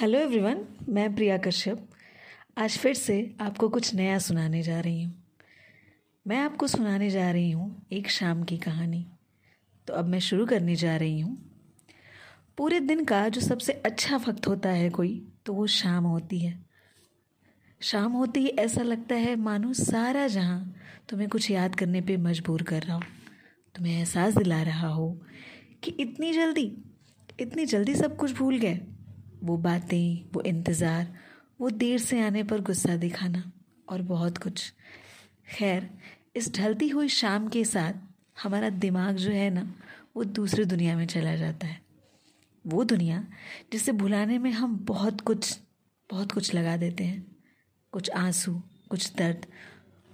Hello everyone, मैं प्रिया कश्यप। आज फिर से आपको कुछ नया सुनाने जा रही हूँ। मैं आपको सुनाने जा रही हूँ एक शाम की कहानी। तो अब मैं शुरू करने जा रही हूँ। पूरे दिन का जो सबसे अच्छा वक्त होता है कोई तो वो शाम होती है। शाम होती ही ऐसा लगता है, मानो सारा जहाँ तुम्हें कुछ याद करने पे मजबूर कर रहा हो। तुम्हें एहसास दिला रहा हो कि इतनी जल्दी इतनी जल्दी सब कुछ भूल गए। वो बातें, वो इंतज़ार, वो देर से आने पर गुस्सा दिखाना और बहुत कुछ। खैर, इस ढलती हुई शाम के साथ हमारा दिमाग जो है ना, वो दूसरी दुनिया में चला जाता है। वो दुनिया जिसे भुलाने में हम बहुत कुछ बहुत कुछ लगा देते हैं। कुछ आँसू, कुछ दर्द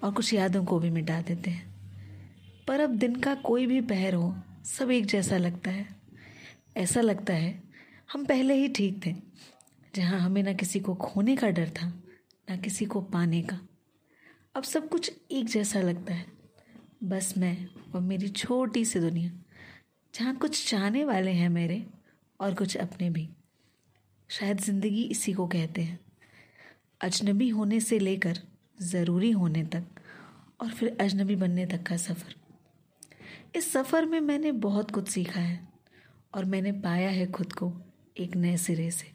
और कुछ यादों को भी मिटा देते हैं। पर अब दिन का कोई भी पहर हो, सब एक जैसा लगता है। ऐसा लगता है हम पहले ही ठीक थे, जहाँ हमें ना किसी को खोने का डर था, ना किसी को पाने का। अब सब कुछ एक जैसा लगता है। बस मैं और मेरी छोटी सी दुनिया, जहाँ कुछ चाहने वाले हैं मेरे और कुछ अपने भी। शायद ज़िंदगी इसी को कहते हैं। अजनबी होने से लेकर ज़रूरी होने तक और फिर अजनबी बनने तक का सफ़र। इस सफ़र में मैंने बहुत कुछ सीखा है और मैंने पाया है खुद को। एक नए सिरे से।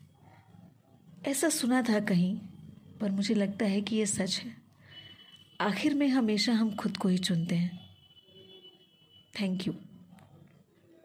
ऐसा सुना था कहीं, पर मुझे लगता है कि यह सच है। आखिर में हमेशा हम खुद को ही चुनते हैं। Thank you